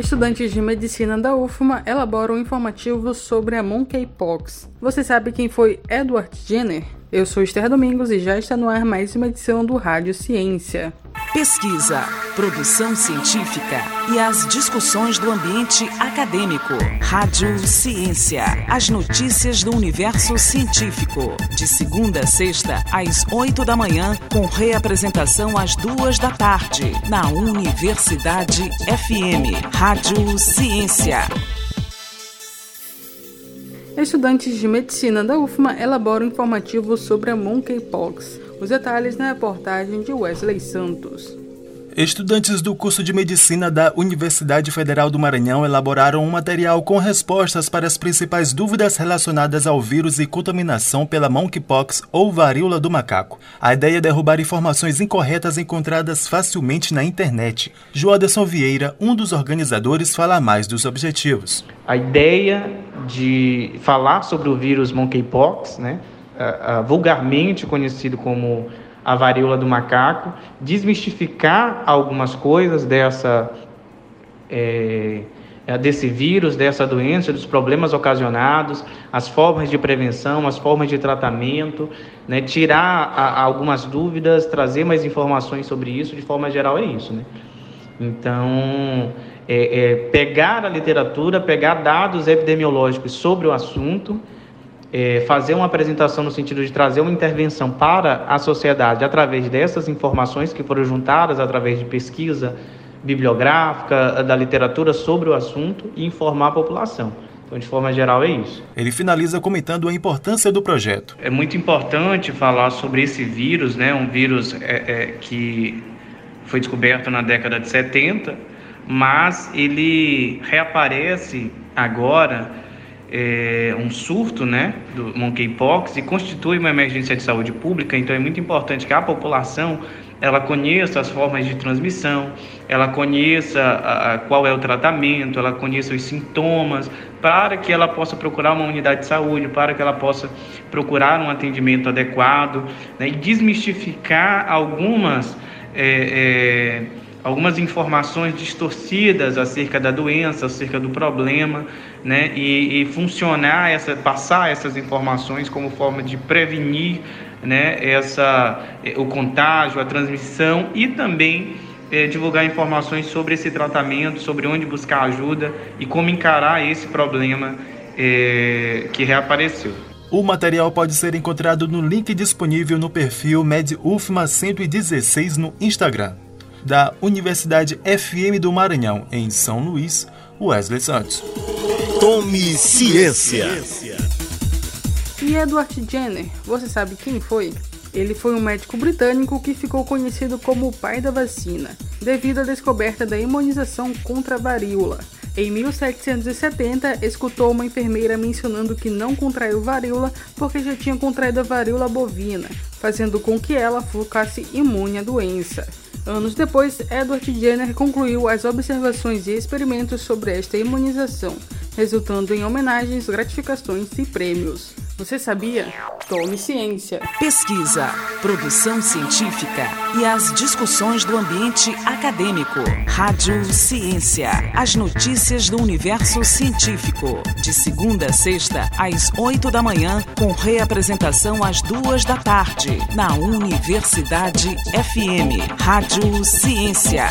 Estudantes de medicina da UFMA elaboram um informativo sobre a monkeypox. Você sabe quem foi Edward Jenner? Eu sou Esther Domingos e já está no ar mais uma edição do Rádio Ciência. Pesquisa, produção científica e as discussões do ambiente acadêmico. Rádio Ciência. As notícias do universo científico. De segunda a sexta, às oito da manhã, com reapresentação às duas da tarde. Na Universidade FM. Rádio Ciência. Estudantes de medicina da UFMA elaboram informativo sobre a monkeypox. Os detalhes na reportagem de Wesley Santos. Estudantes do curso de medicina da Universidade Federal do Maranhão elaboraram um material com respostas para as principais dúvidas relacionadas ao vírus e contaminação pela monkeypox ou varíola do macaco. A ideia é derrubar informações incorretas encontradas facilmente na internet. Joaderson Vieira, um dos organizadores, fala mais dos objetivos. A ideia de falar sobre o vírus monkeypox, né? Uh, vulgarmente conhecido como a varíola do macaco, desmistificar algumas coisas dessa é, desse vírus, dessa doença, dos problemas ocasionados, as formas de prevenção, as formas de tratamento, né, tirar a, algumas dúvidas, trazer mais informações sobre isso, de forma geral é isso, né? Então, é, é pegar a literatura, pegar dados epidemiológicos sobre o assunto, é, fazer uma apresentação no sentido de trazer uma intervenção para a sociedade através dessas informações que foram juntadas através de pesquisa bibliográfica, da literatura sobre o assunto e informar a população. Então, de forma geral, é isso. Ele finaliza comentando a importância do projeto. É muito importante falar sobre esse vírus, né? um vírus é, é, que foi descoberto na década de 70, mas ele reaparece agora é, um surto né, do monkeypox e constitui uma emergência de saúde pública, então é muito importante que a população ela conheça as formas de transmissão, ela conheça a, a, qual é o tratamento, ela conheça os sintomas, para que ela possa procurar uma unidade de saúde, para que ela possa procurar um atendimento adequado né, e desmistificar algumas. É, é, algumas informações distorcidas acerca da doença, acerca do problema, né? E, e, funcionar essa, passar essas informações como forma de prevenir, né? Essa, o contágio, a transmissão e também é, divulgar informações sobre esse tratamento, sobre onde buscar ajuda e como encarar esse problema é, que reapareceu. O material pode ser encontrado no link disponível no perfil MedUFMA 116 no Instagram da Universidade FM do Maranhão, em São Luís, Wesley Santos. Tome ciência. E Edward Jenner, você sabe quem foi? Ele foi um médico britânico que ficou conhecido como o pai da vacina, devido à descoberta da imunização contra a varíola. Em 1770, escutou uma enfermeira mencionando que não contraiu varíola porque já tinha contraído a varíola bovina, fazendo com que ela ficasse imune à doença. Anos depois, Edward Jenner concluiu as observações e experimentos sobre esta imunização, resultando em homenagens, gratificações e prêmios. Você sabia? Tome ciência. Pesquisa, produção científica e as discussões do ambiente acadêmico. Rádio Ciência. As notícias do universo científico. De segunda a sexta, às oito da manhã, com reapresentação às duas da tarde. Na Universidade FM. Rádio Ciência.